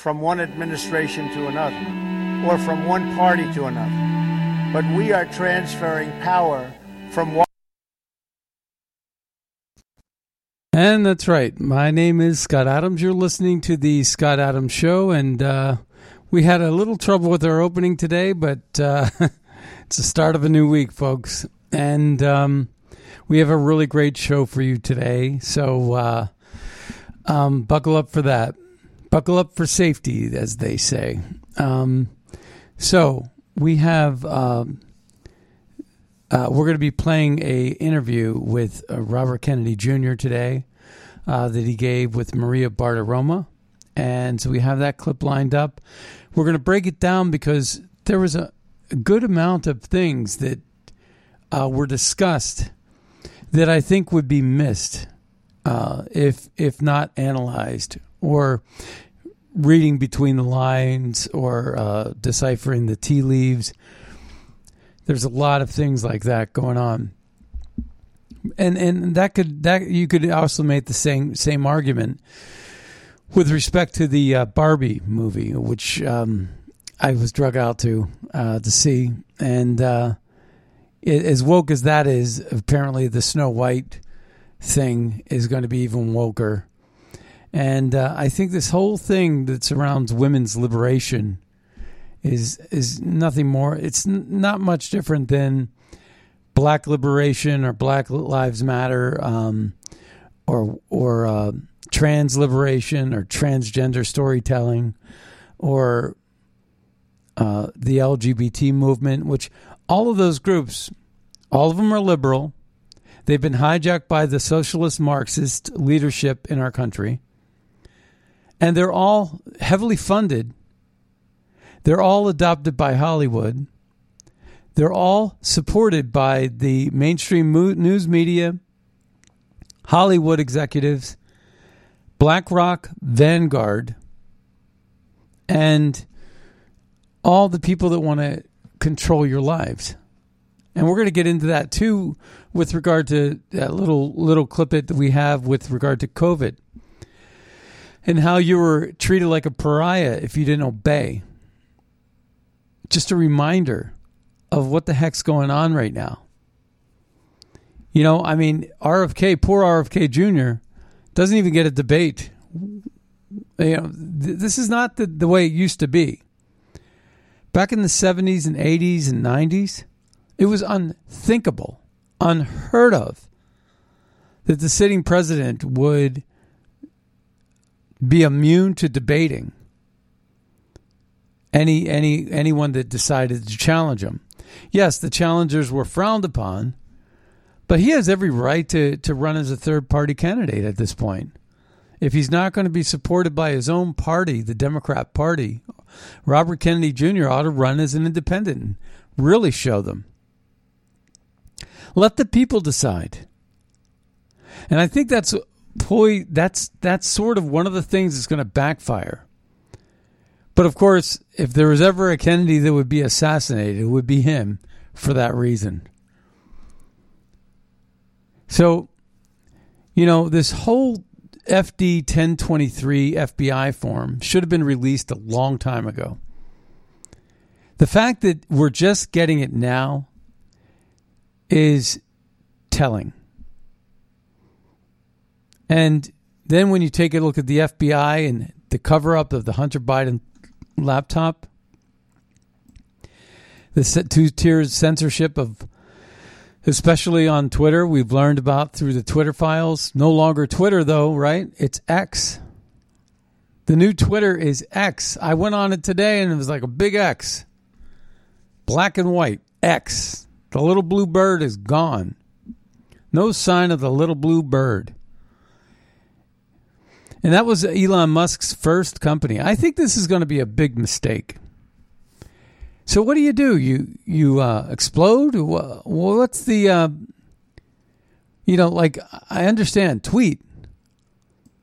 from one administration to another or from one party to another, but we are transferring power from one. And that's right. My name is Scott Adams. You're listening to the Scott Adams Show, and uh, we had a little trouble with our opening today, but uh, it's the start of a new week, folks. And um, we have a really great show for you today. So uh, um, buckle up for that. Buckle up for safety, as they say. Um, so we have. Um, uh, we're going to be playing a interview with uh, Robert Kennedy Jr. today uh, that he gave with Maria Bartiromo, and so we have that clip lined up. We're going to break it down because there was a, a good amount of things that uh, were discussed that I think would be missed uh, if if not analyzed or reading between the lines or uh, deciphering the tea leaves. There's a lot of things like that going on. And and that could that you could also make the same same argument with respect to the uh, Barbie movie which um, I was drug out to uh, to see. And uh, it, as woke as that is apparently the Snow White thing is going to be even woker and uh, I think this whole thing that surrounds women's liberation is is nothing more. It's n- not much different than Black liberation or Black Lives Matter, um, or or uh, trans liberation or transgender storytelling, or uh, the LGBT movement. Which all of those groups, all of them are liberal. They've been hijacked by the socialist Marxist leadership in our country, and they're all heavily funded they're all adopted by Hollywood. They're all supported by the mainstream news media, Hollywood executives, BlackRock, Vanguard, and all the people that want to control your lives. And we're going to get into that too with regard to that little little clip that we have with regard to COVID and how you were treated like a pariah if you didn't obey just a reminder of what the heck's going on right now. You know, I mean, RFK, poor RFK Jr., doesn't even get a debate. You know, th- this is not the, the way it used to be. Back in the 70s and 80s and 90s, it was unthinkable, unheard of, that the sitting president would be immune to debating any any anyone that decided to challenge him. Yes, the challengers were frowned upon, but he has every right to to run as a third party candidate at this point. If he's not going to be supported by his own party, the Democrat Party, Robert Kennedy Jr. ought to run as an independent and really show them. Let the people decide. And I think that's boy, that's that's sort of one of the things that's going to backfire but of course, if there was ever a Kennedy that would be assassinated, it would be him for that reason. So, you know, this whole FD 1023 FBI form should have been released a long time ago. The fact that we're just getting it now is telling. And then when you take a look at the FBI and the cover up of the Hunter Biden laptop. The two tiers censorship of, especially on Twitter, we've learned about through the Twitter files. No longer Twitter, though, right? It's X. The new Twitter is X. I went on it today and it was like a big X. Black and white. X. The little blue bird is gone. No sign of the little blue bird. And that was Elon Musk's first company. I think this is going to be a big mistake. So what do you do? You you uh, explode? What's the uh, you know like I understand tweet.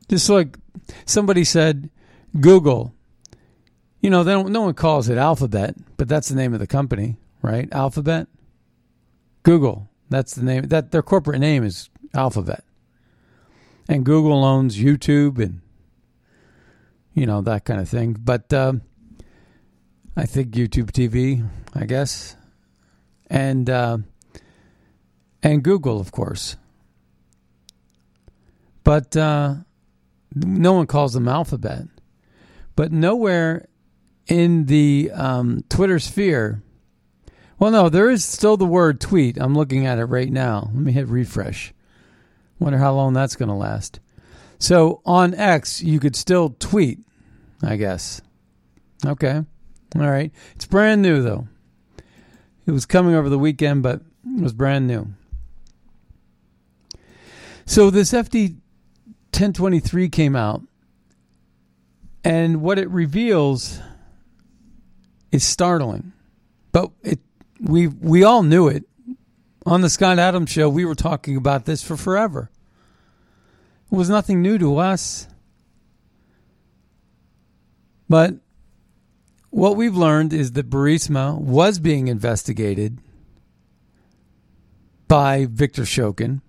Just like somebody said, Google. You know, no one calls it Alphabet, but that's the name of the company, right? Alphabet. Google. That's the name. That their corporate name is Alphabet and Google owns YouTube and you know that kind of thing. But uh, I think YouTube TV, I guess, and uh, and Google, of course. But uh, no one calls them Alphabet. But nowhere in the um, Twitter sphere. Well, no, there is still the word tweet. I'm looking at it right now. Let me hit refresh. Wonder how long that's going to last. So on X, you could still tweet, I guess. Okay. All right. It's brand new, though. It was coming over the weekend, but it was brand new. So this FD 1023 came out, and what it reveals is startling. But it we we all knew it on the Scott Adams show, we were talking about this for forever. It was nothing new to us. But what we've learned is that Burisma was being investigated by Victor Shokin,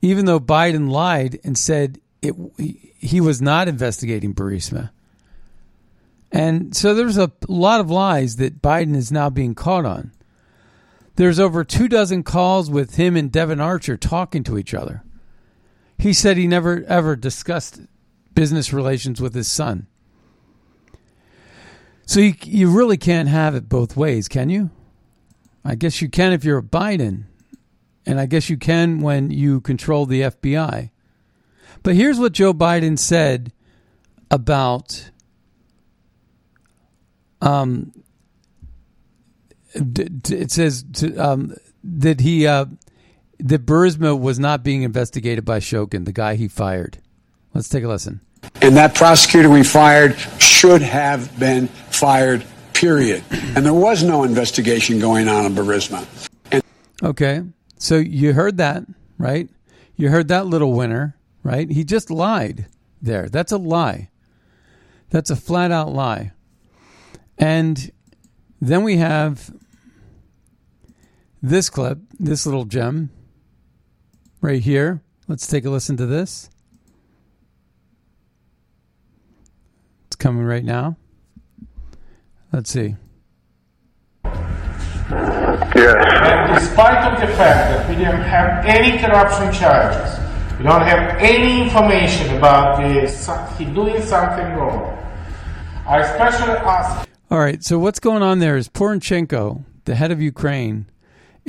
even though Biden lied and said it, he was not investigating Burisma. And so there's a lot of lies that Biden is now being caught on. There's over two dozen calls with him and Devon Archer talking to each other. He said he never ever discussed business relations with his son. So you, you really can't have it both ways, can you? I guess you can if you're a Biden, and I guess you can when you control the FBI. But here's what Joe Biden said about um, it says to, um, that he uh, that Burisma was not being investigated by Shokin, the guy he fired. Let's take a listen. And that prosecutor we fired should have been fired. Period. And there was no investigation going on in Burisma. And- okay, so you heard that, right? You heard that little winner, right? He just lied there. That's a lie. That's a flat out lie. And then we have this clip, this little gem right here. Let's take a listen to this. It's coming right now. Let's see. Yes. And despite of the fact that we didn't have any corruption charges, we don't have any information about this, he doing something wrong. I especially ask. All right. So what's going on there is Poroshenko, the head of Ukraine,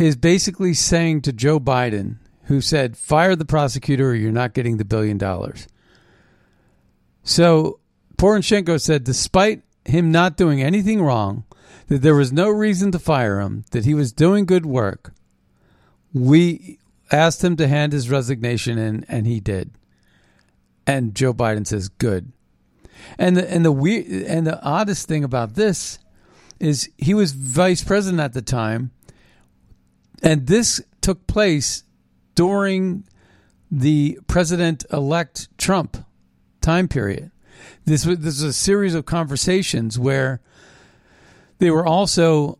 is basically saying to Joe Biden, who said, fire the prosecutor or you're not getting the billion dollars. So Poroshenko said, despite him not doing anything wrong, that there was no reason to fire him, that he was doing good work. We asked him to hand his resignation in, and he did. And Joe Biden says, "Good." And the and the weird and the oddest thing about this is he was vice president at the time, and this took place during the president elect Trump time period. This was, this was a series of conversations where they were also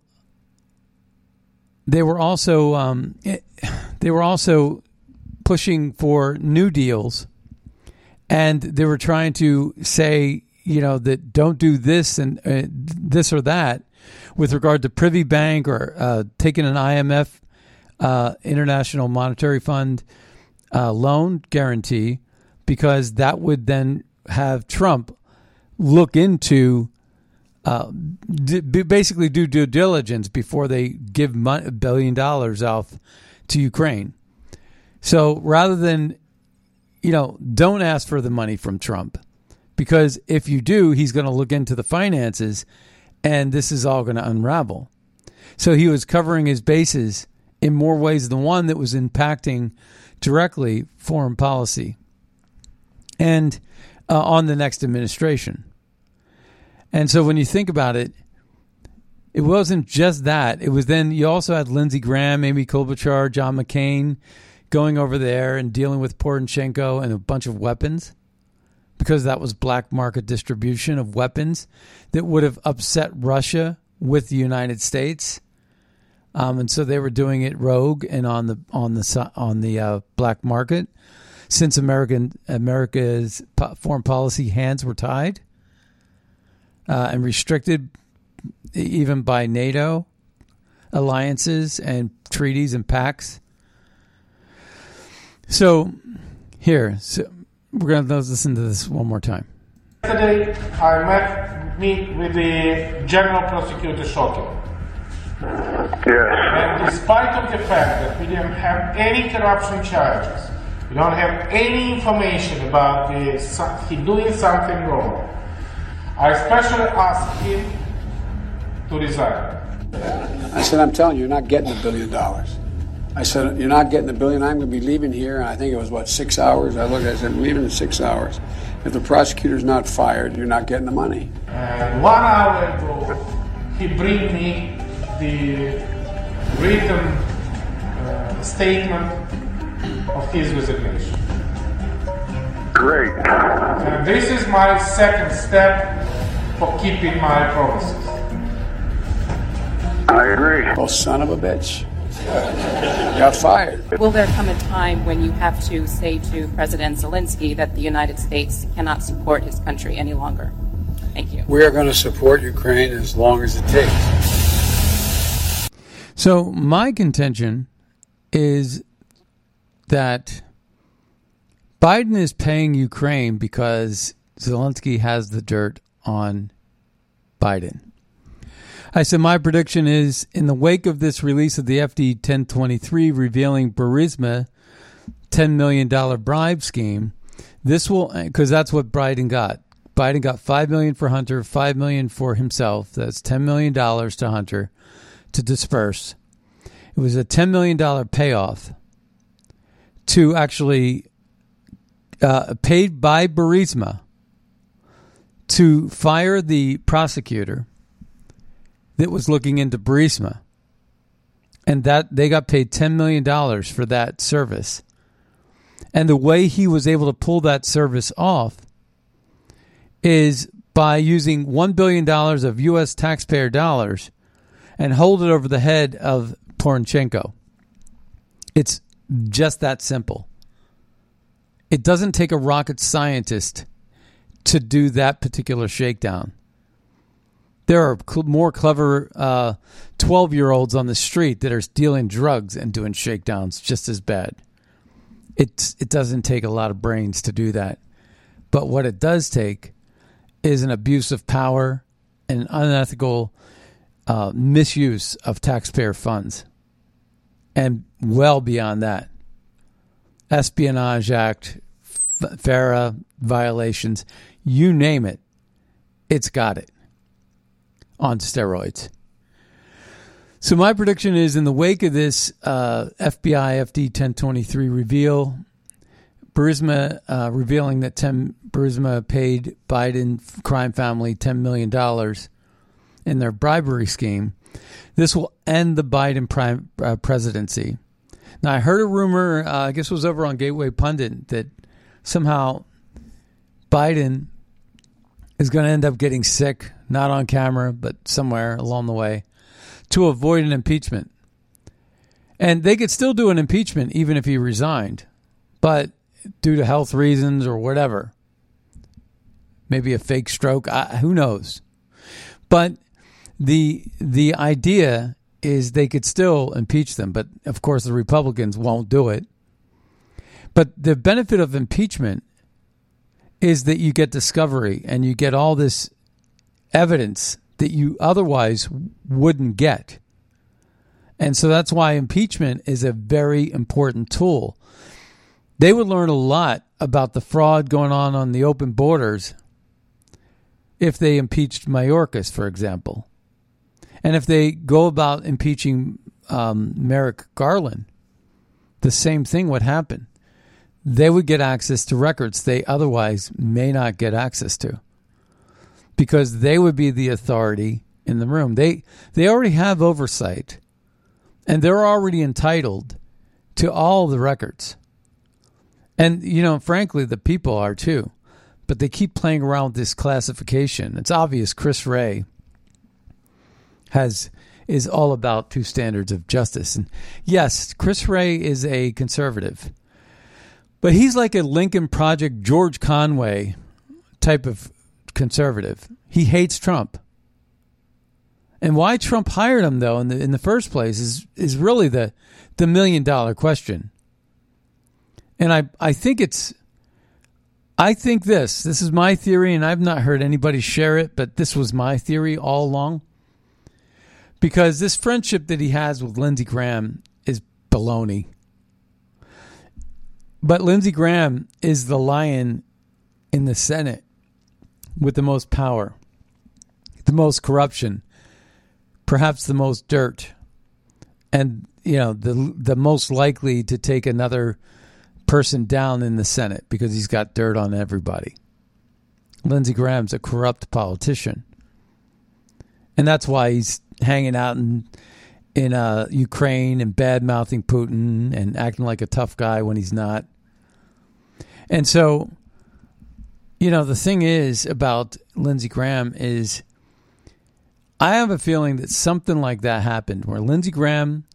they were also um, they were also pushing for new deals, and they were trying to say you know that don't do this and uh, this or that with regard to Privy Bank or uh, taking an IMF uh, International Monetary Fund uh, loan guarantee because that would then have Trump look into uh, d- basically do due diligence before they give a billion dollars off to Ukraine. So rather than, you know, don't ask for the money from Trump because if you do, he's going to look into the finances and this is all going to unravel. So he was covering his bases in more ways than one that was impacting directly foreign policy and uh, on the next administration. And so when you think about it, it wasn't just that. It was then you also had Lindsey Graham, Amy Klobuchar, John McCain going over there and dealing with Poroshenko and a bunch of weapons because that was black market distribution of weapons that would have upset Russia with the United States. Um, and so they were doing it rogue and on the on the on the uh, black market, since American America's foreign policy hands were tied uh, and restricted even by NATO alliances and treaties and pacts. So here, so we're going to listen to this one more time. Yesterday, I met meet with the General Prosecutor Shokin. Yes. And despite of the fact that we didn't have any corruption charges, we don't have any information about the, he doing something wrong. I especially asked him to resign. I said, I'm telling you, you're not getting a billion dollars. I said, You're not getting a billion. I'm going to be leaving here. And I think it was, what, six hours? I looked, I said, I'm leaving in six hours. If the prosecutor's not fired, you're not getting the money. And one hour ago, he bring me the written uh, statement of his resignation. Great. And this is my second step for keeping my promises. I agree. Oh, son of a bitch. Got fired. Will there come a time when you have to say to President Zelensky that the United States cannot support his country any longer? Thank you. We are going to support Ukraine as long as it takes. So, my contention is that Biden is paying Ukraine because Zelensky has the dirt on Biden. I said my prediction is in the wake of this release of the FD 1023 revealing Burisma $10 million bribe scheme, this will, because that's what Biden got. Biden got 5 million for Hunter, 5 million for himself. That's $10 million to Hunter to disperse. It was a $10 million payoff to actually uh, paid by Burisma to fire the prosecutor that was looking into Burisma, and that they got paid ten million dollars for that service. And the way he was able to pull that service off is by using one billion dollars of U.S. taxpayer dollars and hold it over the head of Poroshenko. It's just that simple. It doesn't take a rocket scientist to do that particular shakedown. There are cl- more clever 12 uh, year olds on the street that are dealing drugs and doing shakedowns just as bad. It's, it doesn't take a lot of brains to do that. But what it does take is an abuse of power and unethical uh, misuse of taxpayer funds. And well beyond that. Espionage Act, FARA violations, you name it, it's got it on steroids. So my prediction is in the wake of this uh, FBI FD 1023 reveal, Burisma uh, revealing that Tim Burisma paid Biden crime family $10 million in their bribery scheme, this will end the Biden prime, uh, presidency. Now, I heard a rumor, uh, I guess it was over on Gateway Pundit, that somehow Biden is going to end up getting sick, not on camera, but somewhere along the way, to avoid an impeachment. And they could still do an impeachment even if he resigned, but due to health reasons or whatever, maybe a fake stroke, I, who knows. But the the idea is they could still impeach them, but of course the Republicans won't do it. But the benefit of impeachment is that you get discovery and you get all this evidence that you otherwise wouldn't get. And so that's why impeachment is a very important tool. They would learn a lot about the fraud going on on the open borders if they impeached Mayorkas, for example. And if they go about impeaching um, Merrick Garland, the same thing would happen. They would get access to records they otherwise may not get access to because they would be the authority in the room. They they already have oversight and they're already entitled to all the records. And you know, frankly, the people are too. But they keep playing around with this classification. It's obvious Chris Wray has is all about two standards of justice. And yes, Chris Wray is a conservative. But he's like a Lincoln Project George Conway type of conservative. He hates Trump. And why Trump hired him though in the in the first place is is really the the million dollar question. And I I think it's I think this this is my theory and I've not heard anybody share it, but this was my theory all along. Because this friendship that he has with Lindsey Graham is baloney. But Lindsey Graham is the lion in the Senate with the most power, the most corruption, perhaps the most dirt, and you know the the most likely to take another person down in the Senate because he's got dirt on everybody. Lindsey Graham's a corrupt politician, and that's why he's hanging out in in uh, Ukraine and bad mouthing Putin and acting like a tough guy when he's not. And so, you know, the thing is about Lindsey Graham is I have a feeling that something like that happened where Lindsey Graham,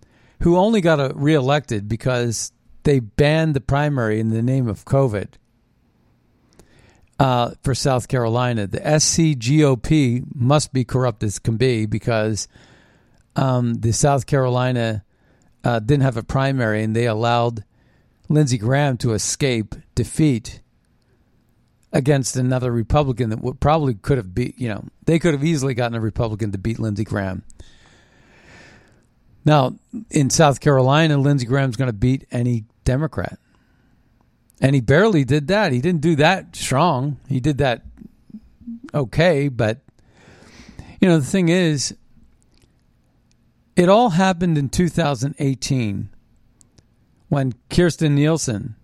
who only got reelected because they banned the primary in the name of COVID uh, for South Carolina, the SCGOP must be corrupt as can be because um, the South Carolina uh, didn't have a primary and they allowed Lindsey Graham to escape defeat against another Republican that would probably could have beat, you know, they could have easily gotten a Republican to beat Lindsey Graham. Now, in South Carolina, Lindsey Graham's going to beat any Democrat. And he barely did that. He didn't do that strong. He did that okay, but you know, the thing is it all happened in 2018 when Kirstjen Nielsen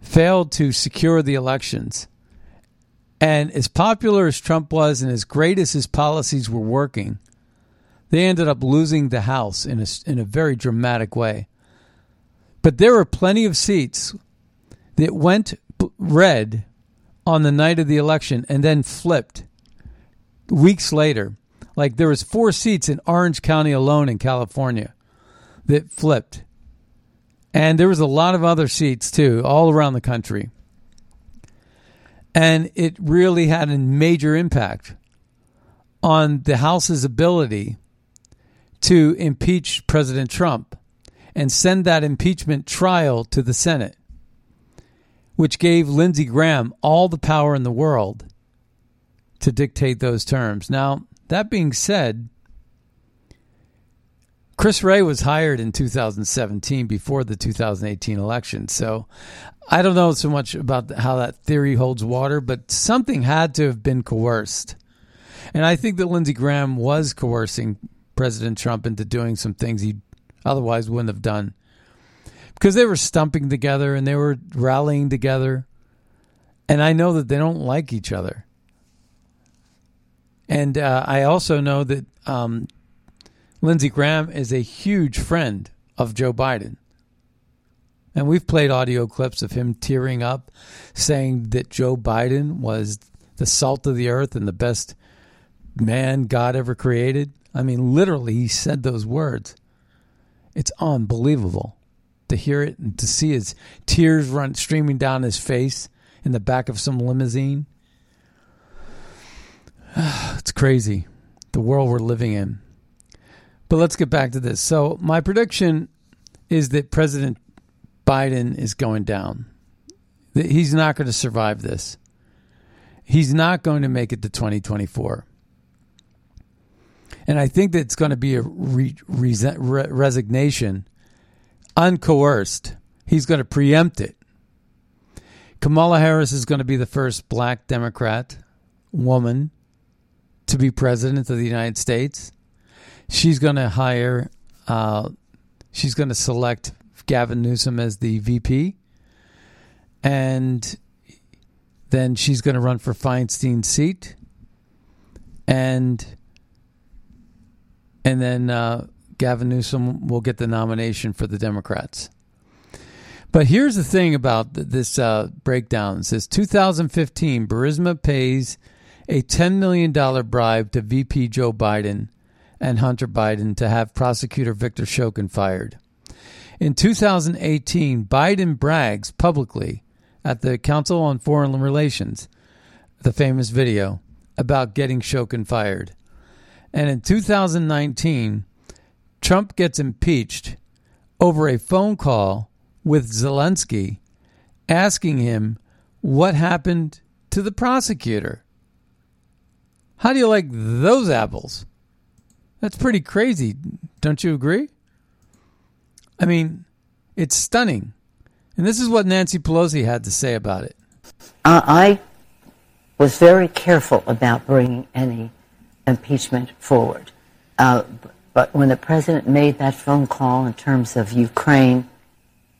failed to secure the elections. And as popular as Trump was and as great as his policies were working, they ended up losing the House in a, in a very dramatic way. But there were plenty of seats that went red on the night of the election and then flipped weeks later. Like there was four seats in Orange County alone in California that flipped. And there was a lot of other seats too, all around the country. And it really had a major impact on the House's ability to impeach President Trump and send that impeachment trial to the Senate, which gave Lindsey Graham all the power in the world to dictate those terms. Now, that being said, Chris Wray was hired in 2017 before the 2018 election. So I don't know so much about how that theory holds water, but something had to have been coerced. And I think that Lindsey Graham was coercing President Trump into doing some things he otherwise wouldn't have done. Because they were stumping together and they were rallying together. And I know that they don't like each other. And uh, I also know that um, Lindsey Graham is a huge friend of Joe Biden. And we've played audio clips of him tearing up, saying that Joe Biden was the salt of the earth and the best man God ever created. I mean, literally, he said those words. It's unbelievable to hear it and to see his tears run streaming down his face in the back of some limousine. it's crazy, the world we're living in. But let's get back to this. So, my prediction is that President Biden is going down. He's not going to survive this. He's not going to make it to 2024. And I think that it's going to be a re- re- resignation, uncoerced. He's going to preempt it. Kamala Harris is going to be the first black Democrat woman to be president of the United States. She's going to hire, uh, she's going to select Gavin Newsom as the VP. And then she's going to run for Feinstein's seat. And and then uh, Gavin Newsom will get the nomination for the Democrats. But here's the thing about this uh, breakdown. It says 2015, Burisma pays a $10 million bribe to VP Joe Biden and Hunter Biden to have prosecutor Victor Shokin fired. In 2018, Biden brags publicly at the Council on Foreign Relations, the famous video, about getting Shokin fired. And in 2019, Trump gets impeached over a phone call with Zelensky asking him what happened to the prosecutor. How do you like those apples? That's pretty crazy, don't you agree? I mean, it's stunning. And this is what Nancy Pelosi had to say about it. Uh, I was very careful about bringing any impeachment forward. Uh, but when the president made that phone call in terms of Ukraine,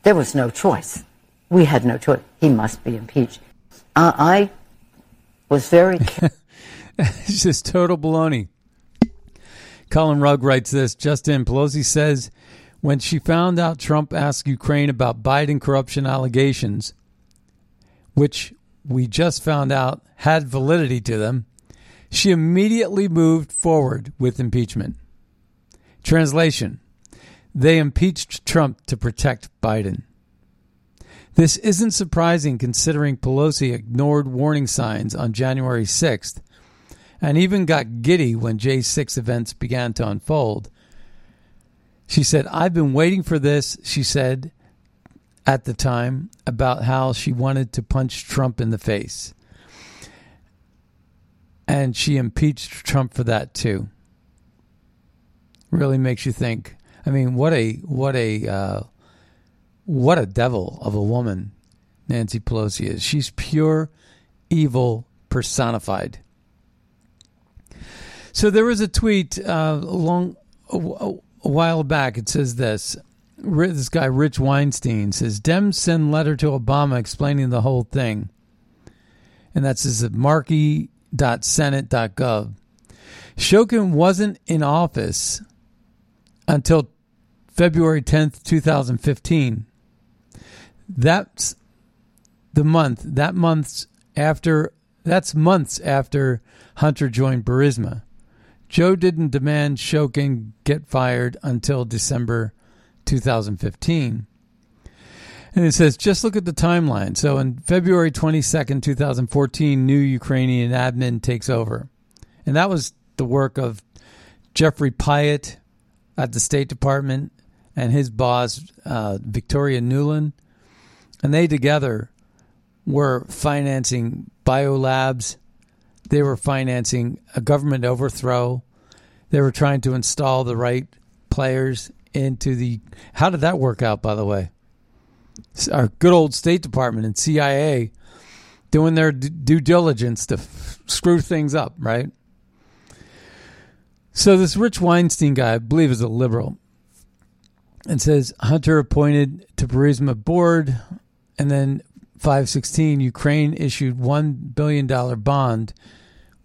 there was no choice. We had no choice. He must be impeached. Uh, I was very. it's just total baloney. Collin Rugg writes this Justin Pelosi says when she found out Trump asked Ukraine about Biden corruption allegations, which we just found out had validity to them, she immediately moved forward with impeachment. Translation They impeached Trump to protect Biden. This isn't surprising considering Pelosi ignored warning signs on January 6th and even got giddy when J6 events began to unfold. She said, I've been waiting for this, she said at the time, about how she wanted to punch Trump in the face and she impeached Trump for that too. Really makes you think. I mean, what a what a uh, what a devil of a woman Nancy Pelosi is. She's pure evil personified. So there was a tweet uh, a long a, a while back. It says this. This guy Rich Weinstein says Dems send letter to Obama explaining the whole thing, and that's his Markey Senate.gov. Shokin wasn't in office until February 10th, 2015. That's the month, that month's after, that's months after Hunter joined Burisma. Joe didn't demand Shokin get fired until December 2015. And it says, just look at the timeline. So on February 22nd, 2014, new Ukrainian admin takes over. And that was the work of Jeffrey Pyatt at the State Department and his boss, uh, Victoria Nuland. And they together were financing biolabs. They were financing a government overthrow. They were trying to install the right players into the. How did that work out, by the way? our good old State Department and CIA doing their due diligence to f- screw things up, right? So this Rich Weinstein guy, I believe, is a liberal, and says Hunter appointed to Burisma board, and then 516 Ukraine issued one billion dollar bond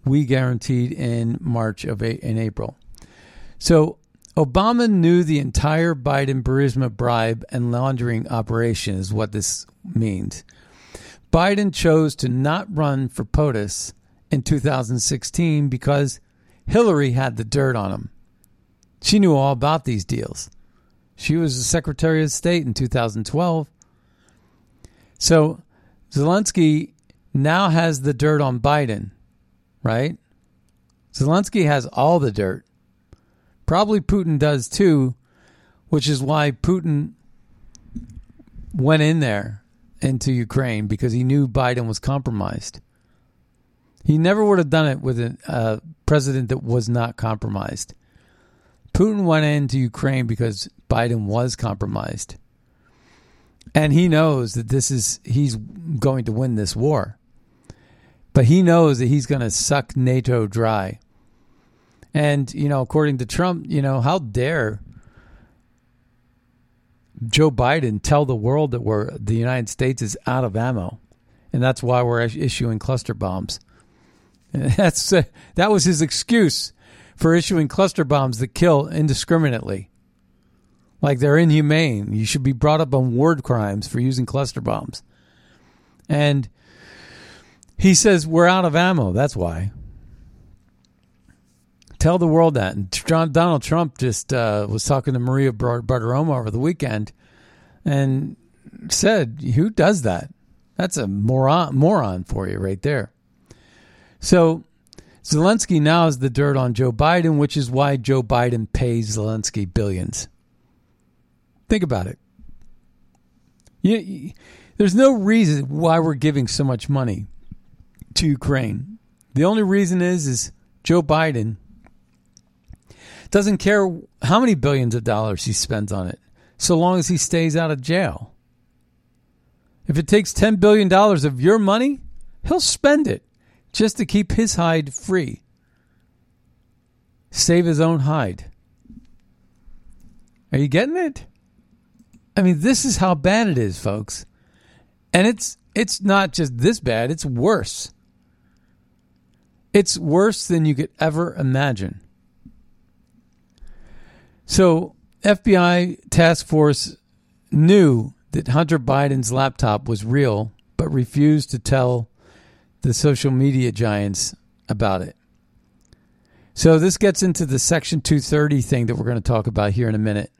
we guaranteed in March of a- in April. So Obama knew the entire Biden Burisma bribe and laundering operation, is what this means. Biden chose to not run for POTUS in 2016 because Hillary had the dirt on him. She knew all about these deals. She was the Secretary of State in 2012. So Zelensky now has the dirt on Biden, right? Zelensky has all the dirt. Probably Putin does too, which is why Putin went in there into Ukraine because he knew Biden was compromised. He never would have done it with a uh, president that was not compromised. Putin went into Ukraine because Biden was compromised. And he knows that this is he's going to win this war. But he knows that he's going to suck NATO dry. And, you know, according to Trump, you know, how dare Joe Biden tell the world that we're the United States is out of ammo, and that's why we're issuing cluster bombs. that's uh, that was his excuse for issuing cluster bombs that kill indiscriminately, like they're inhumane. You should be brought up on war crimes for using cluster bombs, and he says we're out of ammo. That's why. Tell the world that. And John, Donald Trump just uh, was talking to Maria Bartiromo over the weekend and said, Who does that? That's a moron, moron for you right there. So Zelensky now is the dirt on Joe Biden, which is why Joe Biden pays Zelensky billions. Think about it. You, there's no reason why we're giving so much money to Ukraine. The only reason is is Joe Biden doesn't care how many billions of dollars he spends on it, so long as he stays out of jail. If it takes $10 billion of your money, he'll spend it just to keep his hide free. Save his own hide. Are you getting it? I mean, this is how bad it is, folks. And it's it's not just this bad, it's worse. It's worse than you could ever imagine. So, FBI task force knew that Hunter Biden's laptop was real, but refused to tell the social media giants about it. So, this gets into the Section 230 thing that we're going to talk about here in a minute.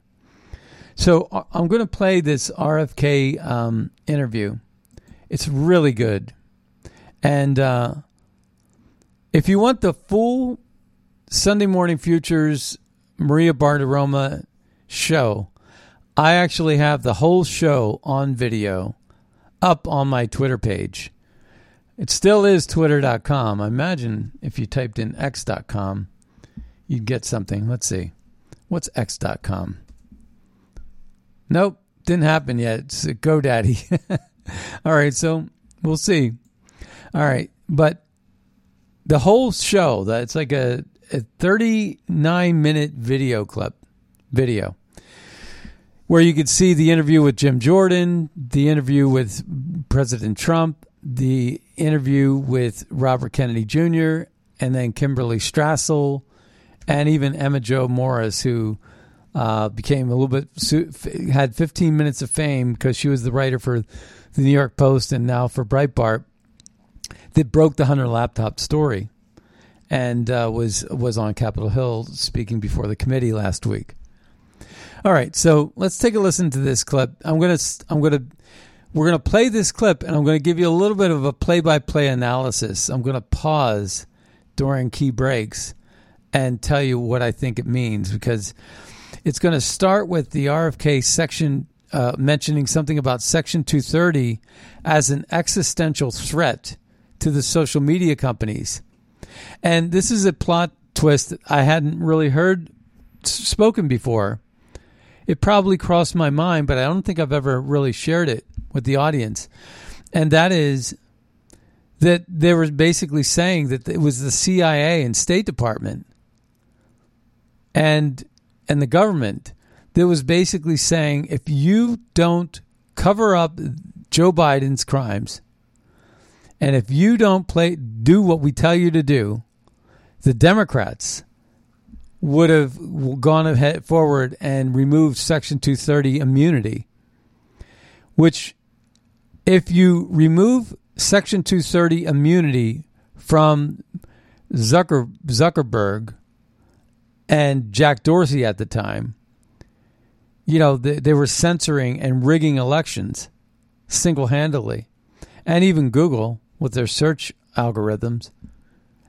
So, uh, I'm going to play this RFK um, interview. It's really good. And uh, if you want the full Sunday Morning Futures Maria Bartiromo show, I actually have the whole show on video up on my Twitter page. It still is twitter.com. I imagine if you typed in x.com, you'd get something. Let's see. What's x.com? Nope, didn't happen yet. It's GoDaddy. All right, so we'll see. All right, but the whole show, it's like a a 39 minute video clip, video, where you could see the interview with Jim Jordan, the interview with President Trump, the interview with Robert Kennedy Jr., and then Kimberley Strassel, and even Emma Jo Morris, who uh, became a little bit had 15 minutes of fame because she was the writer for the New York Post and now for Breitbart that broke the Hunter laptop story and uh, was was on Capitol Hill speaking before the committee last week. All right, so let's take a listen to this clip. I'm gonna I'm gonna we're gonna play this clip, and I'm gonna give you a little bit of a play-by-play analysis. I'm gonna pause during key breaks and tell you what I think it means because it's going to start with the RFK section uh, mentioning something about Section 230 as an existential threat to the social media companies. And this is a plot twist I hadn't really heard spoken before. It probably crossed my mind, but I don't think I've ever really shared it with the audience. And that is that they were basically saying that it was the CIA and State Department and and the government that was basically saying if you don't cover up Joe Biden's crimes and if you don't play, do what we tell you to do, the Democrats would have gone ahead forward and removed Section 230 immunity, which, if you remove Section 230 immunity from Zucker, Zuckerberg and Jack Dorsey at the time, you know, they, they were censoring and rigging elections single handedly, and even Google with their search algorithms,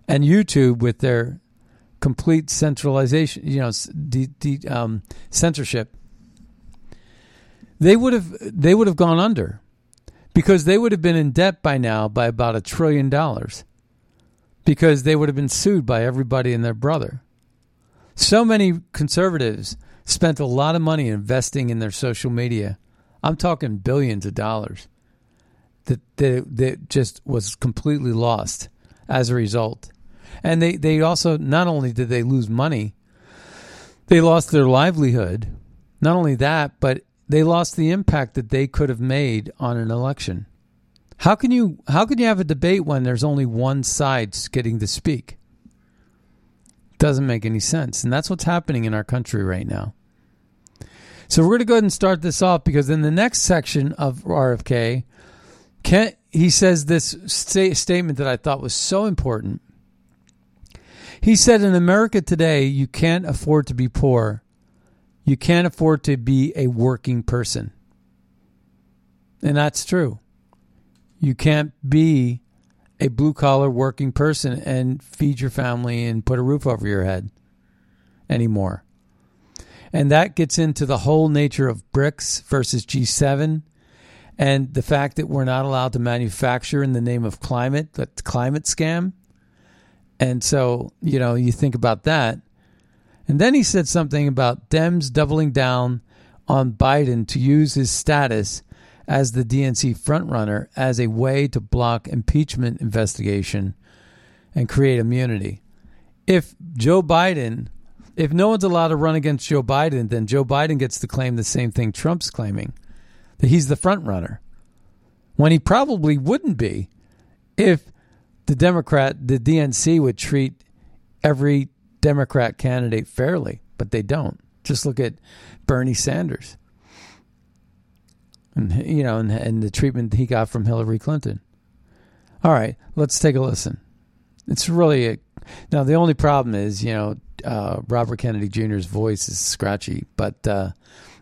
and YouTube with their complete centralization, you know, de, de, um, censorship, they would have they would have gone under because they would have been in debt by now by about a trillion dollars because they would have been sued by everybody and their brother. So many conservatives spent a lot of money investing in their social media. I'm talking billions of dollars that that, that just was completely lost as a result. And they, they also not only did they lose money, they lost their livelihood. Not only that, but they lost the impact that they could have made on an election. How can you how can you have a debate when there's only one side getting to speak? Doesn't make any sense. And that's what's happening in our country right now. So we're going to go ahead and start this off because in the next section of RFK, Ken, he says this sta- statement that I thought was so important. He said, In America today, you can't afford to be poor. You can't afford to be a working person. And that's true. You can't be a blue collar working person and feed your family and put a roof over your head anymore. And that gets into the whole nature of BRICS versus G7 and the fact that we're not allowed to manufacture in the name of climate, that climate scam. And so, you know, you think about that. And then he said something about Dems doubling down on Biden to use his status as the DNC frontrunner as a way to block impeachment investigation and create immunity. If Joe Biden, if no one's allowed to run against Joe Biden, then Joe Biden gets to claim the same thing Trump's claiming that he's the front runner when he probably wouldn't be if the Democrat, the DNC would treat every Democrat candidate fairly, but they don't. Just look at Bernie Sanders. And you know, and, and the treatment he got from Hillary Clinton. All right, let's take a listen. It's really a, now the only problem is you know uh, Robert Kennedy Jr.'s voice is scratchy, but uh,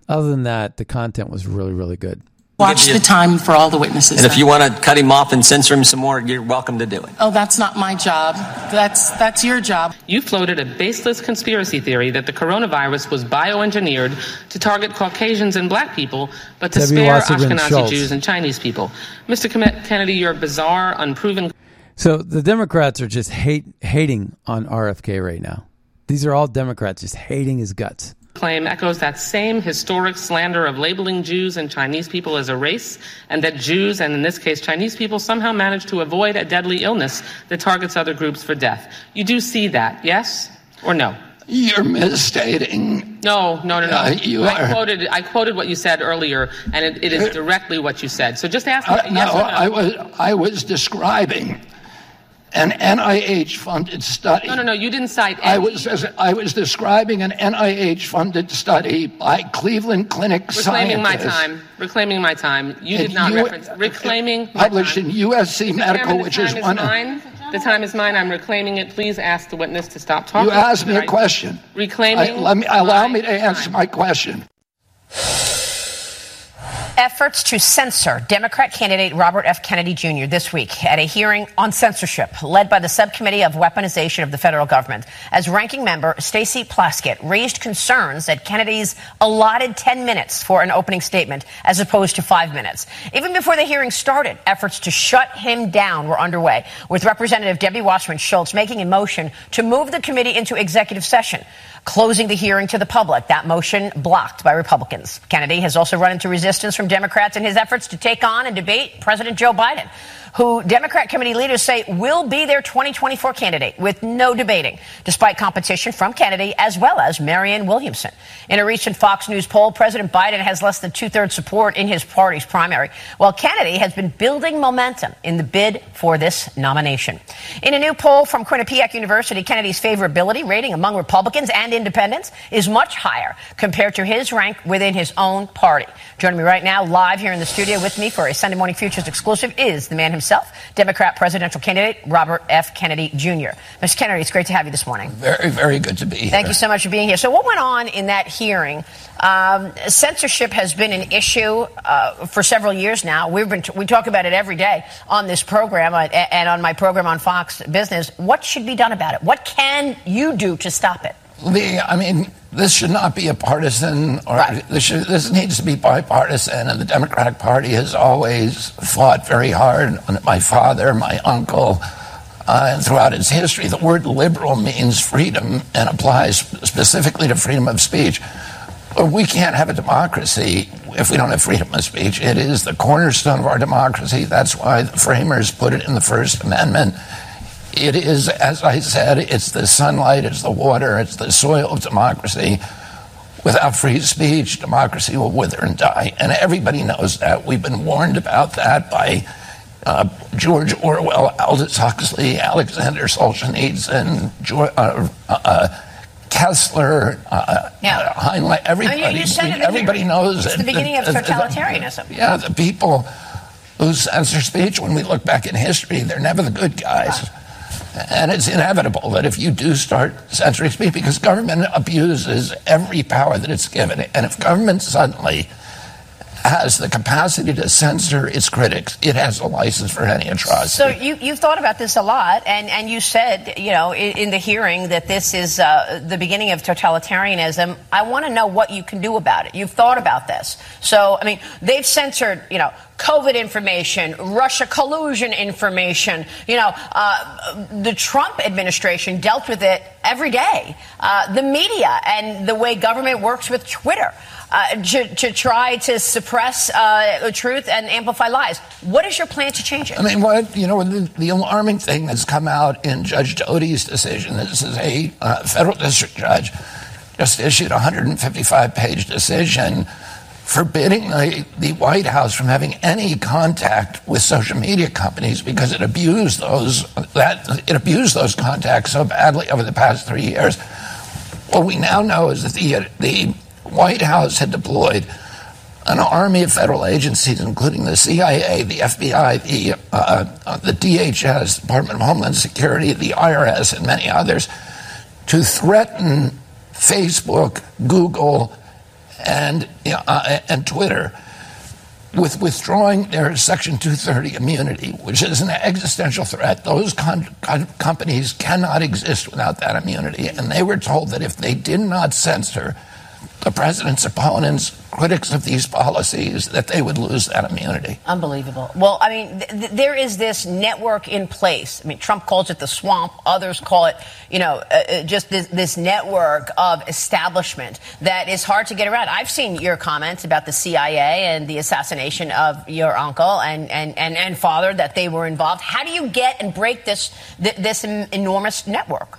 other than that, the content was really, really good. Watch the time for all the witnesses. And if you want to cut him off and censor him some more, you're welcome to do it. Oh, that's not my job. That's that's your job. You floated a baseless conspiracy theory that the coronavirus was bioengineered to target Caucasians and black people, but to Debbie spare Wasserman Ashkenazi Schultz. Jews and Chinese people. Mr. Kemet- Kennedy, your bizarre, unproven So the Democrats are just hate hating on RFK right now. These are all Democrats just hating his guts. Claim echoes that same historic slander of labeling Jews and Chinese people as a race, and that Jews, and in this case Chinese people, somehow manage to avoid a deadly illness that targets other groups for death. You do see that, yes or no? You're misstating. No, no, no, no. Uh, you I are. quoted, I quoted what you said earlier, and it, it is directly what you said. So just ask Uh, yes no, no. I was I was describing an NIH-funded study. no, no, no. You didn't cite. I any- was I was describing an NIH-funded study by Cleveland Clinic reclaiming my time. Reclaiming my time. You did not reference reclaiming. my published in USC. Medical, Chairman, which is time one of. mine. The time is mine. I'm reclaiming it. Please ask the witness to stop talking. You asked me a question. Reclaiming. I- let me allow me to answer time. my question. Efforts to censor Democrat candidate Robert F. Kennedy Jr. this week at a hearing on censorship led by the Subcommittee of Weaponization of the Federal Government. As ranking member Stacey Plaskett raised concerns that Kennedy's allotted 10 minutes for an opening statement as opposed to five minutes. Even before the hearing started, efforts to shut him down were underway, with Representative Debbie Wasserman Schultz making a motion to move the committee into executive session closing the hearing to the public. That motion blocked by Republicans. Kennedy has also run into resistance from Democrats in his efforts to take on and debate President Joe Biden, who Democrat committee leaders say will be their 2024 candidate with no debating, despite competition from Kennedy as well as Marianne Williamson. In a recent Fox News poll, President Biden has less than two thirds support in his party's primary, while Kennedy has been building momentum in the bid for this nomination. In a new poll from Quinnipiac University, Kennedy's favorability rating among Republicans and independents is much higher compared to his rank within his own party. Joining me right now, live here in the studio with me for a Sunday Morning Futures exclusive, is the man himself, Democrat presidential candidate Robert F. Kennedy Jr. Mr. Kennedy, it's great to have you this morning. Very, very good to be here. Thank you so much for being here. So, what went on in that hearing? Um, censorship has been an issue uh, for several years now. We've been we talk about it every day on this program uh, and on my program on Fox Business. What should be done about it? What can you do to stop it? Lee, I mean, this should not be a partisan, or this, should, this needs to be bipartisan. And the Democratic Party has always fought very hard. My father, my uncle, uh, and throughout its history, the word liberal means freedom and applies specifically to freedom of speech. But we can't have a democracy if we don't have freedom of speech. It is the cornerstone of our democracy. That's why the framers put it in the First Amendment. It is, as I said, it's the sunlight, it's the water, it's the soil of democracy. Without free speech, democracy will wither and die. And everybody knows that. We've been warned about that by uh, George Orwell, Aldous Huxley, Alexander Solzhenitsyn, George, uh, uh, Koestler, uh, Yeah. Heinlein, everybody. I mean, it everybody knows It's that- the beginning of totalitarianism. yeah, the people who censor speech, when we look back in history, they're never the good guys. And it's inevitable that if you do start censoring speech, because government abuses every power that it's given, and if government suddenly has the capacity to censor its critics, it has a license for any atrocity. So you, you've thought about this a lot, and, and you said, you know, in, in the hearing that this is uh, the beginning of totalitarianism. I want to know what you can do about it. You've thought about this. So, I mean, they've censored, you know, COVID information, Russia collusion information. You know, uh, the Trump administration dealt with it every day. Uh, the media and the way government works with Twitter. Uh, to, to try to suppress uh, truth and amplify lies. What is your plan to change it? I mean, what you know, the, the alarming thing that's come out in Judge Doughty's decision. This is a uh, federal district judge just issued a 155-page decision forbidding the, the White House from having any contact with social media companies because it abused those that it abused those contacts so badly over the past three years. What we now know is that the the White House had deployed an army of federal agencies, including the CIA, the FBI, the, uh, uh, the DHS, Department of Homeland Security, the IRS, and many others, to threaten Facebook, Google, and, uh, and Twitter with withdrawing their Section 230 immunity, which is an existential threat. Those con- con- companies cannot exist without that immunity. And they were told that if they did not censor the president's opponents, critics of these policies, that they would lose that immunity. Unbelievable. Well, I mean, th- th- there is this network in place. I mean, Trump calls it the swamp. Others call it, you know, uh, uh, just this, this network of establishment that is hard to get around. I've seen your comments about the CIA and the assassination of your uncle and, and, and, and father, that they were involved. How do you get and break this, th- this enormous network?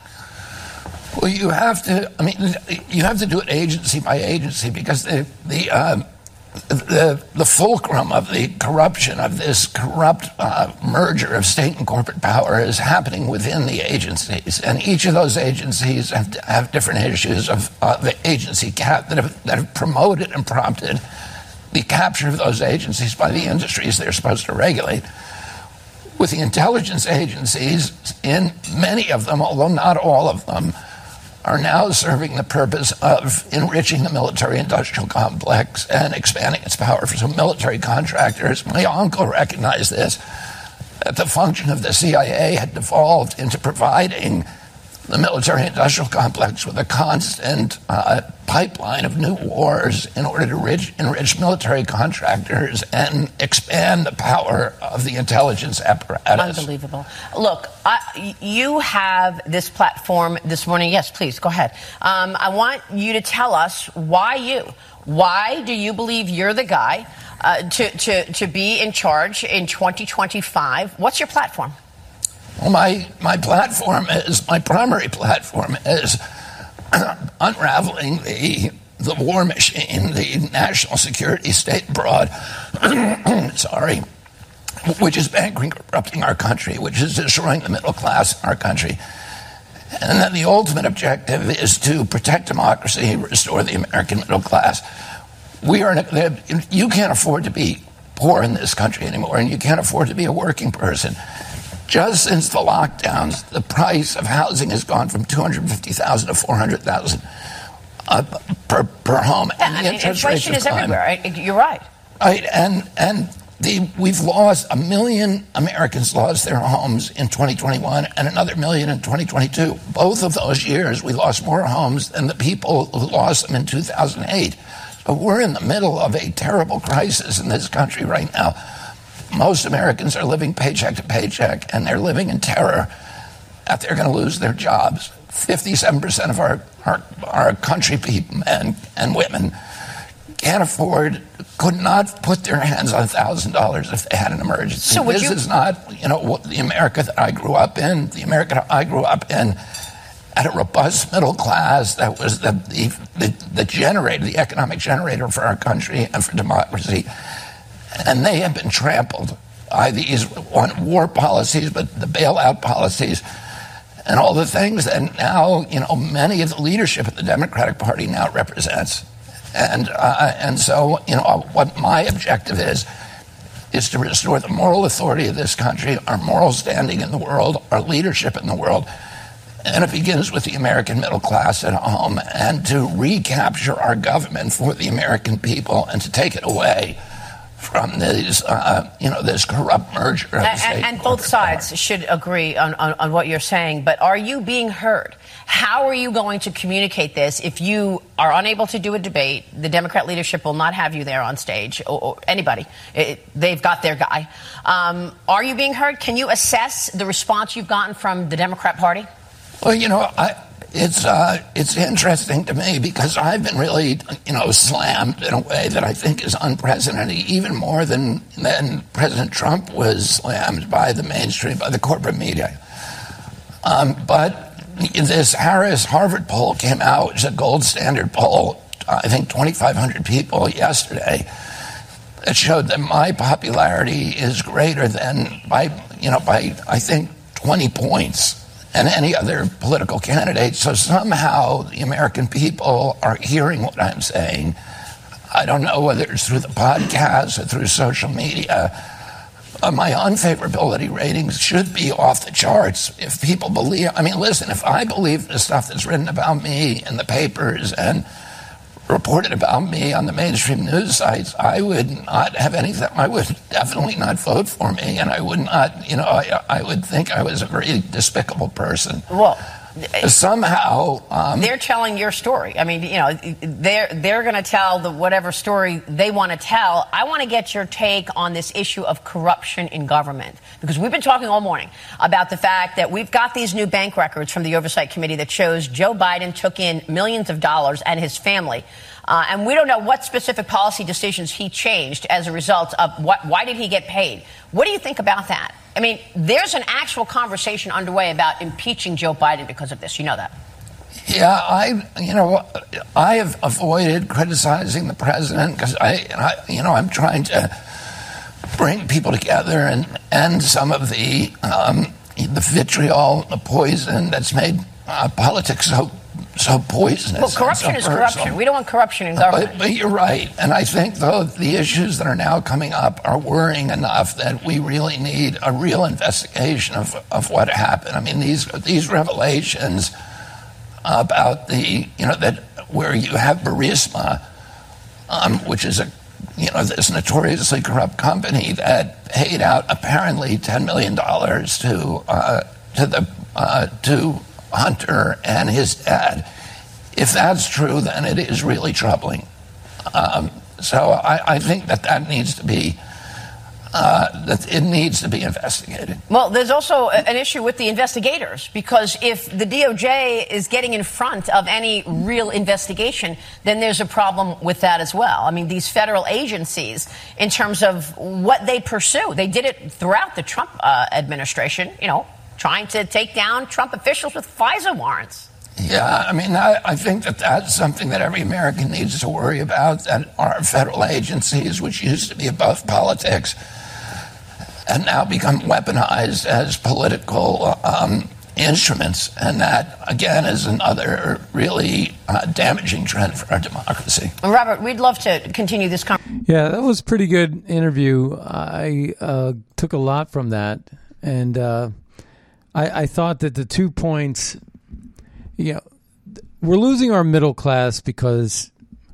Well, you have to. I mean, you have to do it agency by agency because the the um, the, the fulcrum of the corruption of this corrupt uh, merger of state and corporate power is happening within the agencies, and each of those agencies have, have different issues of uh, the agency cap that have, that have promoted and prompted the capture of those agencies by the industries they're supposed to regulate with the intelligence agencies, in many of them, although not all of them, are now serving the purpose of enriching the military industrial complex and expanding its power for some military contractors. My uncle recognized this that the function of the CIA had devolved into providing the military industrial complex with a constant uh, pipeline of new wars in order to enrich, enrich military contractors and expand the power of the intelligence apparatus. Unbelievable. Look, I, you have this platform this morning. Yes, please go ahead. Um, I want you to tell us why you. Why do you believe you're the guy uh, to, to, to be in charge in 2025? What's your platform? Well, my, my platform is, my primary platform is unraveling the, the war machine, the national security state abroad, sorry, which is bankrupting our country, which is destroying the middle class in our country. And then the ultimate objective is to protect democracy, restore the American middle class. We are, you can't afford to be poor in this country anymore, and you can't afford to be a working person. Just since the lockdowns, the price of housing has gone from 250,000 to 400,000 uh, per, per home. Yeah, I mean, inflation is everywhere. Right? You're right. Right, and and the, we've lost a million Americans lost their homes in 2021, and another million in 2022. Both of those years, we lost more homes than the people who lost them in 2008. So we're in the middle of a terrible crisis in this country right now most Americans are living paycheck to paycheck and they're living in terror. that they're going to lose their jobs. 57% of our, our, our country people, men and women, can't afford, could not put their hands on $1,000 if they had an emergency. So this you- is not, you know, what the America that I grew up in. The America I grew up in had a robust middle class that was the, the, the, the generator, the economic generator for our country and for democracy. And they have been trampled by these war policies, but the bailout policies and all the things that now, you know, many of the leadership of the Democratic Party now represents. And, uh, and so, you know, what my objective is, is to restore the moral authority of this country, our moral standing in the world, our leadership in the world. And it begins with the American middle class at home and to recapture our government for the American people and to take it away from these, uh, you know, this corrupt merger And, and, and both sides should agree on, on, on what you're saying, but are you being heard? How are you going to communicate this if you are unable to do a debate? The Democrat leadership will not have you there on stage, or, or anybody. It, they've got their guy. Um, are you being heard? Can you assess the response you've gotten from the Democrat Party? Well, you know, I, it's uh, it's interesting to me because I've been really, you know, slammed in a way that I think is unprecedented, even more than than President Trump was slammed by the mainstream, by the corporate media. Um, but this Harris Harvard poll came out, it's a gold standard poll. I think 2,500 people yesterday. That showed that my popularity is greater than by you know by I think 20 points and any other political candidate. So somehow the American people are hearing what I'm saying. I don't know whether it's through the podcast or through social media. Uh, my unfavorability ratings should be off the charts if people believe. I mean, listen, if I believe the stuff that's written about me in the papers and reported about me on the mainstream news sites, I would not have anything. I would definitely not vote for me, and I would not, you know, I, I would think I was a very despicable person. Well, somehow um, they're telling your story. I mean, you know, they're they're going to tell the whatever story they want to tell. I want to get your take on this issue of corruption in government because we've been talking all morning about the fact that we've got these new bank records from the oversight committee that shows Joe Biden took in millions of dollars and his family. Uh, and we don't know what specific policy decisions he changed as a result of what. Why did he get paid? What do you think about that? I mean, there's an actual conversation underway about impeaching Joe Biden because of this. You know that. Yeah, I, you know, I have avoided criticizing the president because I, I, you know, I'm trying to bring people together and end some of the um, the vitriol, the poison that's made uh, politics so so poisonous. Well, corruption is corruption. We don't want corruption in government. But, but you're right. And I think, though, the issues that are now coming up are worrying enough that we really need a real investigation of, of what happened. I mean, these, these revelations about the, you know, that where you have Burisma, um, which is a, you know, this notoriously corrupt company that paid out apparently $10 million to, uh, to the, uh, to Hunter and his dad. If that's true, then it is really troubling. Um, so I, I think that that needs to be uh, that it needs to be investigated. Well, there's also an issue with the investigators because if the DOJ is getting in front of any real investigation, then there's a problem with that as well. I mean, these federal agencies, in terms of what they pursue, they did it throughout the Trump uh, administration, you know, trying to take down Trump officials with FISA warrants. Yeah, I mean, I, I think that that's something that every American needs to worry about. That our federal agencies, which used to be above politics, and now become weaponized as political um, instruments, and that again is another really uh, damaging trend for our democracy. Robert, we'd love to continue this conversation. Yeah, that was a pretty good interview. I uh, took a lot from that, and uh, I, I thought that the two points, you know, we're losing our middle class because,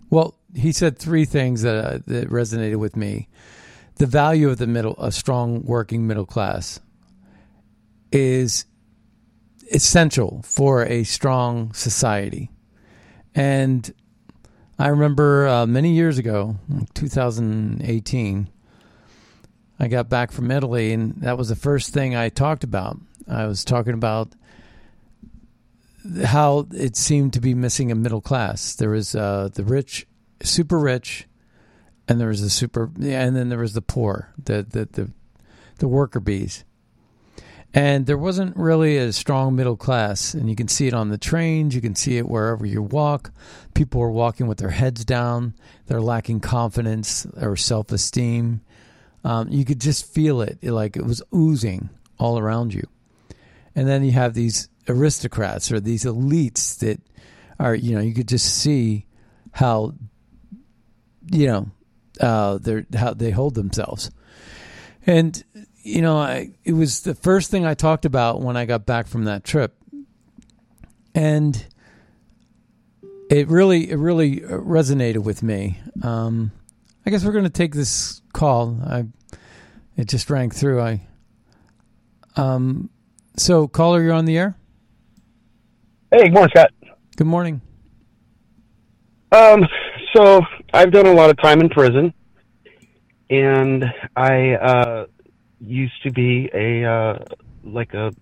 well, he said three things that uh, that resonated with me. The value of the middle, a strong working middle class, is essential for a strong society, and I remember uh, many years ago, 2018, I got back from Italy, and that was the first thing I talked about. I was talking about how it seemed to be missing a middle class. There was uh, the rich, super rich, and there was the super, and then there was the poor, the the the, the worker bees. And there wasn't really a strong middle class, and you can see it on the trains. You can see it wherever you walk. People are walking with their heads down. They're lacking confidence or self esteem. Um, you could just feel it, like it was oozing all around you. And then you have these aristocrats or these elites that are, you know, you could just see how, you know, uh, they're how they hold themselves. And you know, I it was the first thing I talked about when I got back from that trip, and it really it really resonated with me. Um, I guess we're going to take this call. I it just rang through. I um, so caller, you're on the air. Hey, good morning, Scott. Good morning. Um, so I've done a lot of time in prison, and I uh, used to be a uh, like a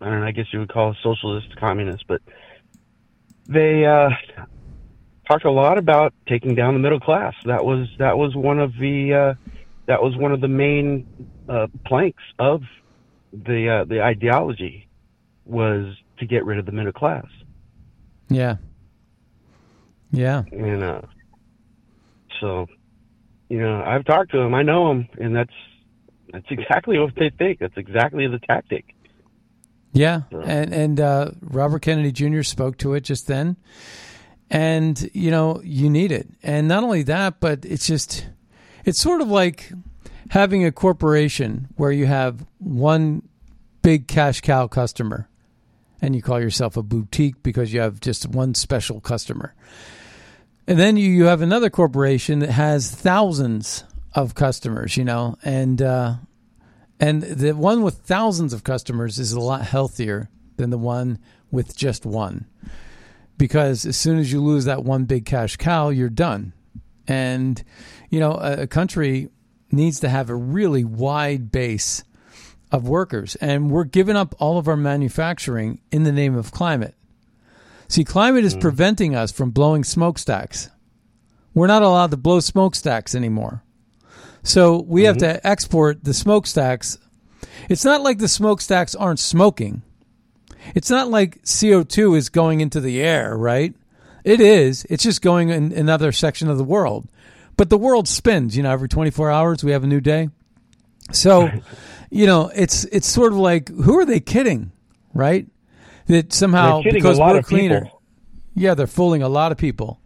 I don't know. I guess you would call a socialist communist, but they uh, talked a lot about taking down the middle class. That was that was one of the uh, that was one of the main uh, planks of the uh, the ideology was to get rid of the middle class. Yeah. Yeah. And uh, so, you know, I've talked to them. I know them, and that's that's exactly what they think. That's exactly the tactic. Yeah, and and uh, Robert Kennedy Jr. spoke to it just then, and you know you need it, and not only that, but it's just it's sort of like having a corporation where you have one big cash cow customer, and you call yourself a boutique because you have just one special customer, and then you you have another corporation that has thousands of customers, you know, and uh, and the one with thousands of customers is a lot healthier than the one with just one, because as soon as you lose that one big cash cow, you're done, and you know a, a country needs to have a really wide base of workers, and we're giving up all of our manufacturing in the name of climate. See, climate is hmm. preventing us from blowing smokestacks. We're not allowed to blow smokestacks anymore. So we have mm-hmm. to export the smokestacks. It's not like the smokestacks aren't smoking. It's not like CO2 is going into the air, right? It is. It's just going in another section of the world. But the world spins, you know, every 24 hours we have a new day. So, you know, it's it's sort of like who are they kidding, right? That somehow because a lot we're cleaner. people. Yeah, they're fooling a lot of people.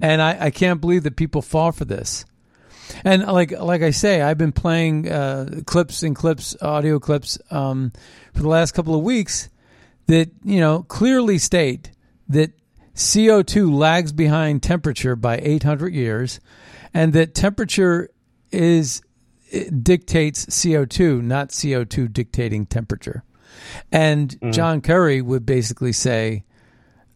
And I, I can't believe that people fall for this. And like like I say, I've been playing uh, clips and clips, audio clips, um, for the last couple of weeks that you know clearly state that CO two lags behind temperature by 800 years, and that temperature is dictates CO two, not CO two dictating temperature. And John Kerry would basically say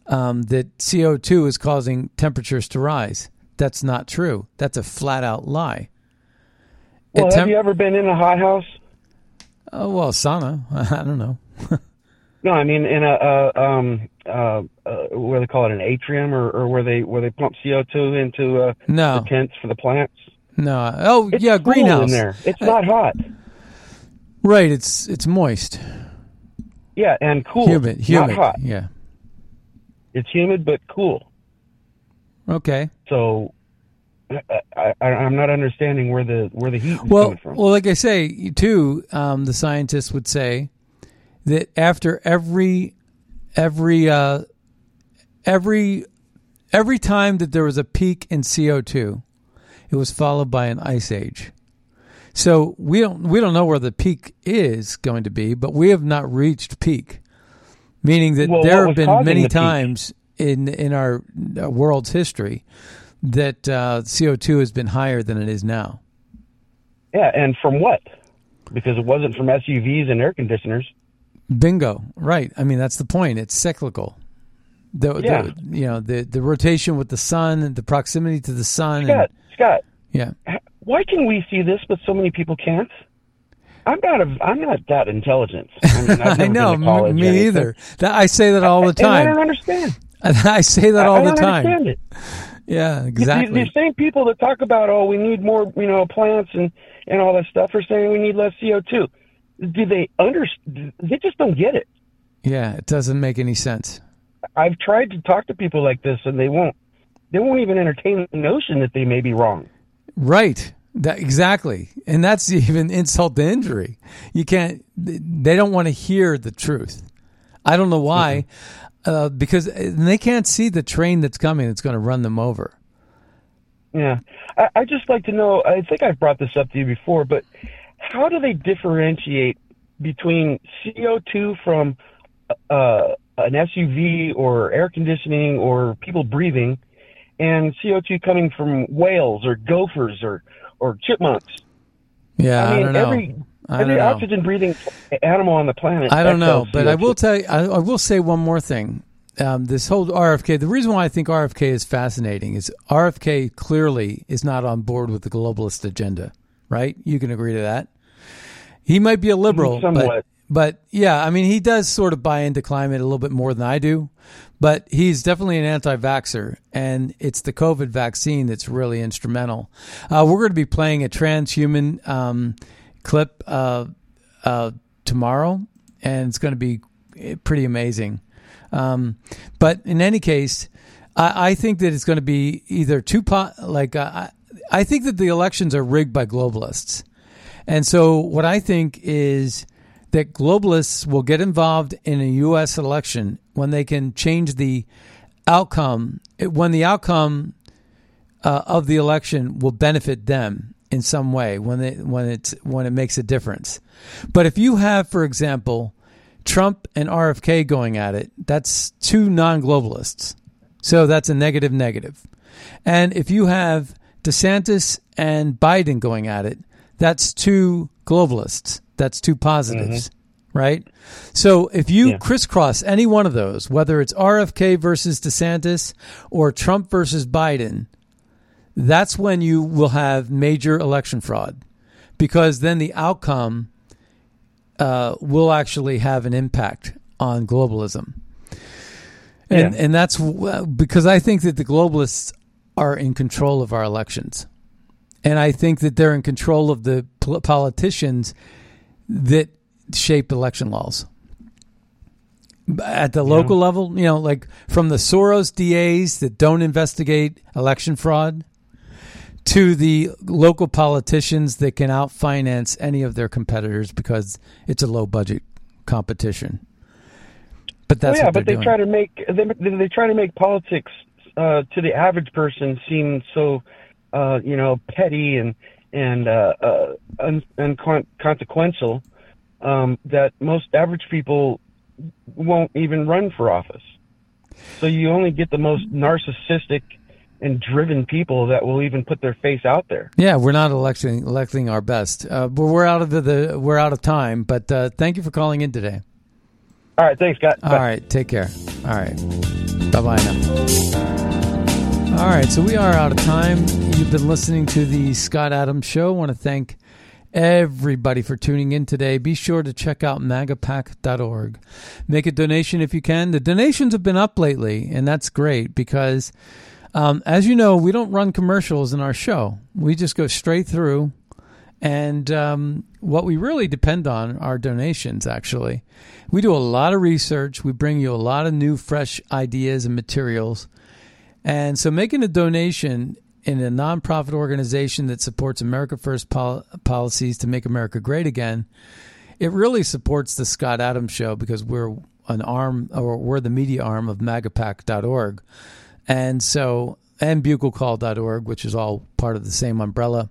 um, that CO2 is causing temperatures to rise. That's not true. That's a flat out lie. Well, have you ever been in a hot house? oh, well, sauna. I don't know. No, I mean in a uh, um uh, uh where they call it an atrium or, or where they where they pump CO two into uh, No. the tents for the plants. No. Oh, It's yeah, cool greenhouse. in there. It's not hot. Right. It's it's moist, Yeah, and cool. humid, humid. Not hot. Yeah. It's humid but cool. Okay. So I, I, I'm not understanding where the where the heat is Well, coming from. well, like I say, too, um, the scientists would say that after every every uh, every every time that there was a peak in CO two, it was followed by an ice age. So we don't we don't know where the peak is going to be, but we have not reached peak, meaning that Well, there have been many peak? times in in our uh, world's history that uh, CO two has been higher than it is now. yeah, and from what? Because it wasn't from SUVs and air conditioners. Bingo. Right. I mean, that's the point. It's cyclical. The, Yeah. the you know the the rotation with the sun and the proximity to the sun. Scott, And, Scott, yeah. why can we see this but so many people can't? I'm not a, I'm not that intelligent. I, mean, I know, m- me either. That, I say that all the And I time. don't understand. I say that all I the don't time. understand it. Yeah, exactly. The, the same people that talk about, oh, we need more, you know, plants and and all that stuff are saying we need less CO2. Do they understand? They just don't get it. Yeah, it doesn't make any sense. I've tried to talk to people like this, and they won't. They won't even entertain the notion that they may be wrong. Right. That exactly. And that's even insult to injury. You can't they don't want to hear the truth. I don't know why. Uh, because they can't see the train that's coming that's going to run them over. Yeah, I, I just like to know. I think I've brought this up to you before, but how do they differentiate between CO2 from uh, an SUV or air conditioning or people breathing, and CO2 coming from whales or gophers or or chipmunks? Yeah, I, I mean, don't know. every I every don't oxygen breathing animal on the planet. I don't know, but I will tell you, I, I will say one more thing. Um, this whole RFK, the reason why I think RFK is fascinating is RFK clearly is not on board with the globalist agenda, right? You can agree to that. He might be a liberal, but, but yeah, I mean, he does sort of buy into climate a little bit more than I do, but he's definitely an anti vaxxer, and it's the COVID vaccine that's really instrumental. Uh, we're going to be playing a transhuman um, clip uh, uh, tomorrow, and it's going to be eh, pretty amazing. Um, but in any case, I, I think that it's going to be either too po- like uh, I, I think that the elections are rigged by globalists, and so what I think is that globalists will get involved in a U.S. election when they can change the outcome when the outcome uh, of the election will benefit them in some way when they when it's when it makes a difference. But if you have, for example, Trump and RFK going at it, that's two non-globalists. So that's a negative negative. And if you have DeSantis and Biden going at it, that's two globalists. That's two positives, right? So if you Yeah. crisscross any one of those, whether it's RFK versus DeSantis or Trump versus Biden, that's when you will have major election fraud because then the outcome uh, will actually have an impact on globalism. And, Yeah. and that's w- because I think that the globalists are in control of our elections. And I think that they're in control of the politicians that shape election laws. At the local level, you know, like from the Soros DAs that don't investigate election fraud to the local politicians that can outfinance any of their competitors because it's a low budget competition. But that's well, yeah, what but they're they doing. try to make they, they try to make politics uh, to the average person seem so uh, you know petty and and uh, uh, un, unconsequential um, that most average people won't even run for office. So you only get the most narcissistic and driven people that will even put their face out there. Yeah, we're not electing electing our best. Uh, but we're out of the, the we're out of time. But uh, thank you for calling in today. All right, thanks, Scott. All right, take care. All right, bye bye now. All right, so we are out of time. You've been listening to the Scott Adams Show. I want to thank everybody for tuning in today. Be sure to check out magapack.org. Make a donation if you can. The donations have been up lately, and that's great because, um, as you know, we don't run commercials in our show. We just go straight through. And um, what we really depend on are donations, actually. We do a lot of research. We bring you a lot of new, fresh ideas and materials. And so making a donation in a nonprofit organization that supports America First pol- policies to make America great again, it really supports the Scott Adams Show because we're an arm, or we're the media arm of magapack.org. And so, and buglecall.org, which is all part of the same umbrella.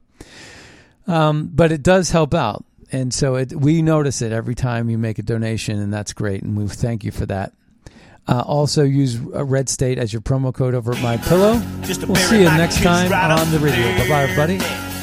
Um, but it does help out. And so it, we notice it every time you make a donation, and that's great. And we thank you for that. Uh, also, use uh, Red State as your promo code over at My Pillow. We'll see you next time right on the the radio. Bye bye, everybody.